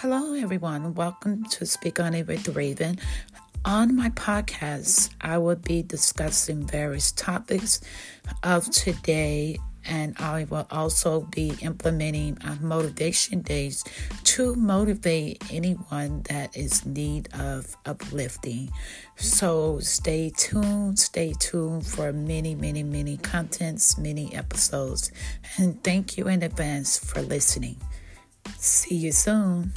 Hello, everyone. Welcome to Speak On It with Raven. On my podcast, I will be discussing various topics of today, and I will also be implementing uh, motivation days to motivate anyone that is need of uplifting. So stay tuned, stay tuned for many, many, many contents, many episodes, and thank you in advance for listening. See you soon.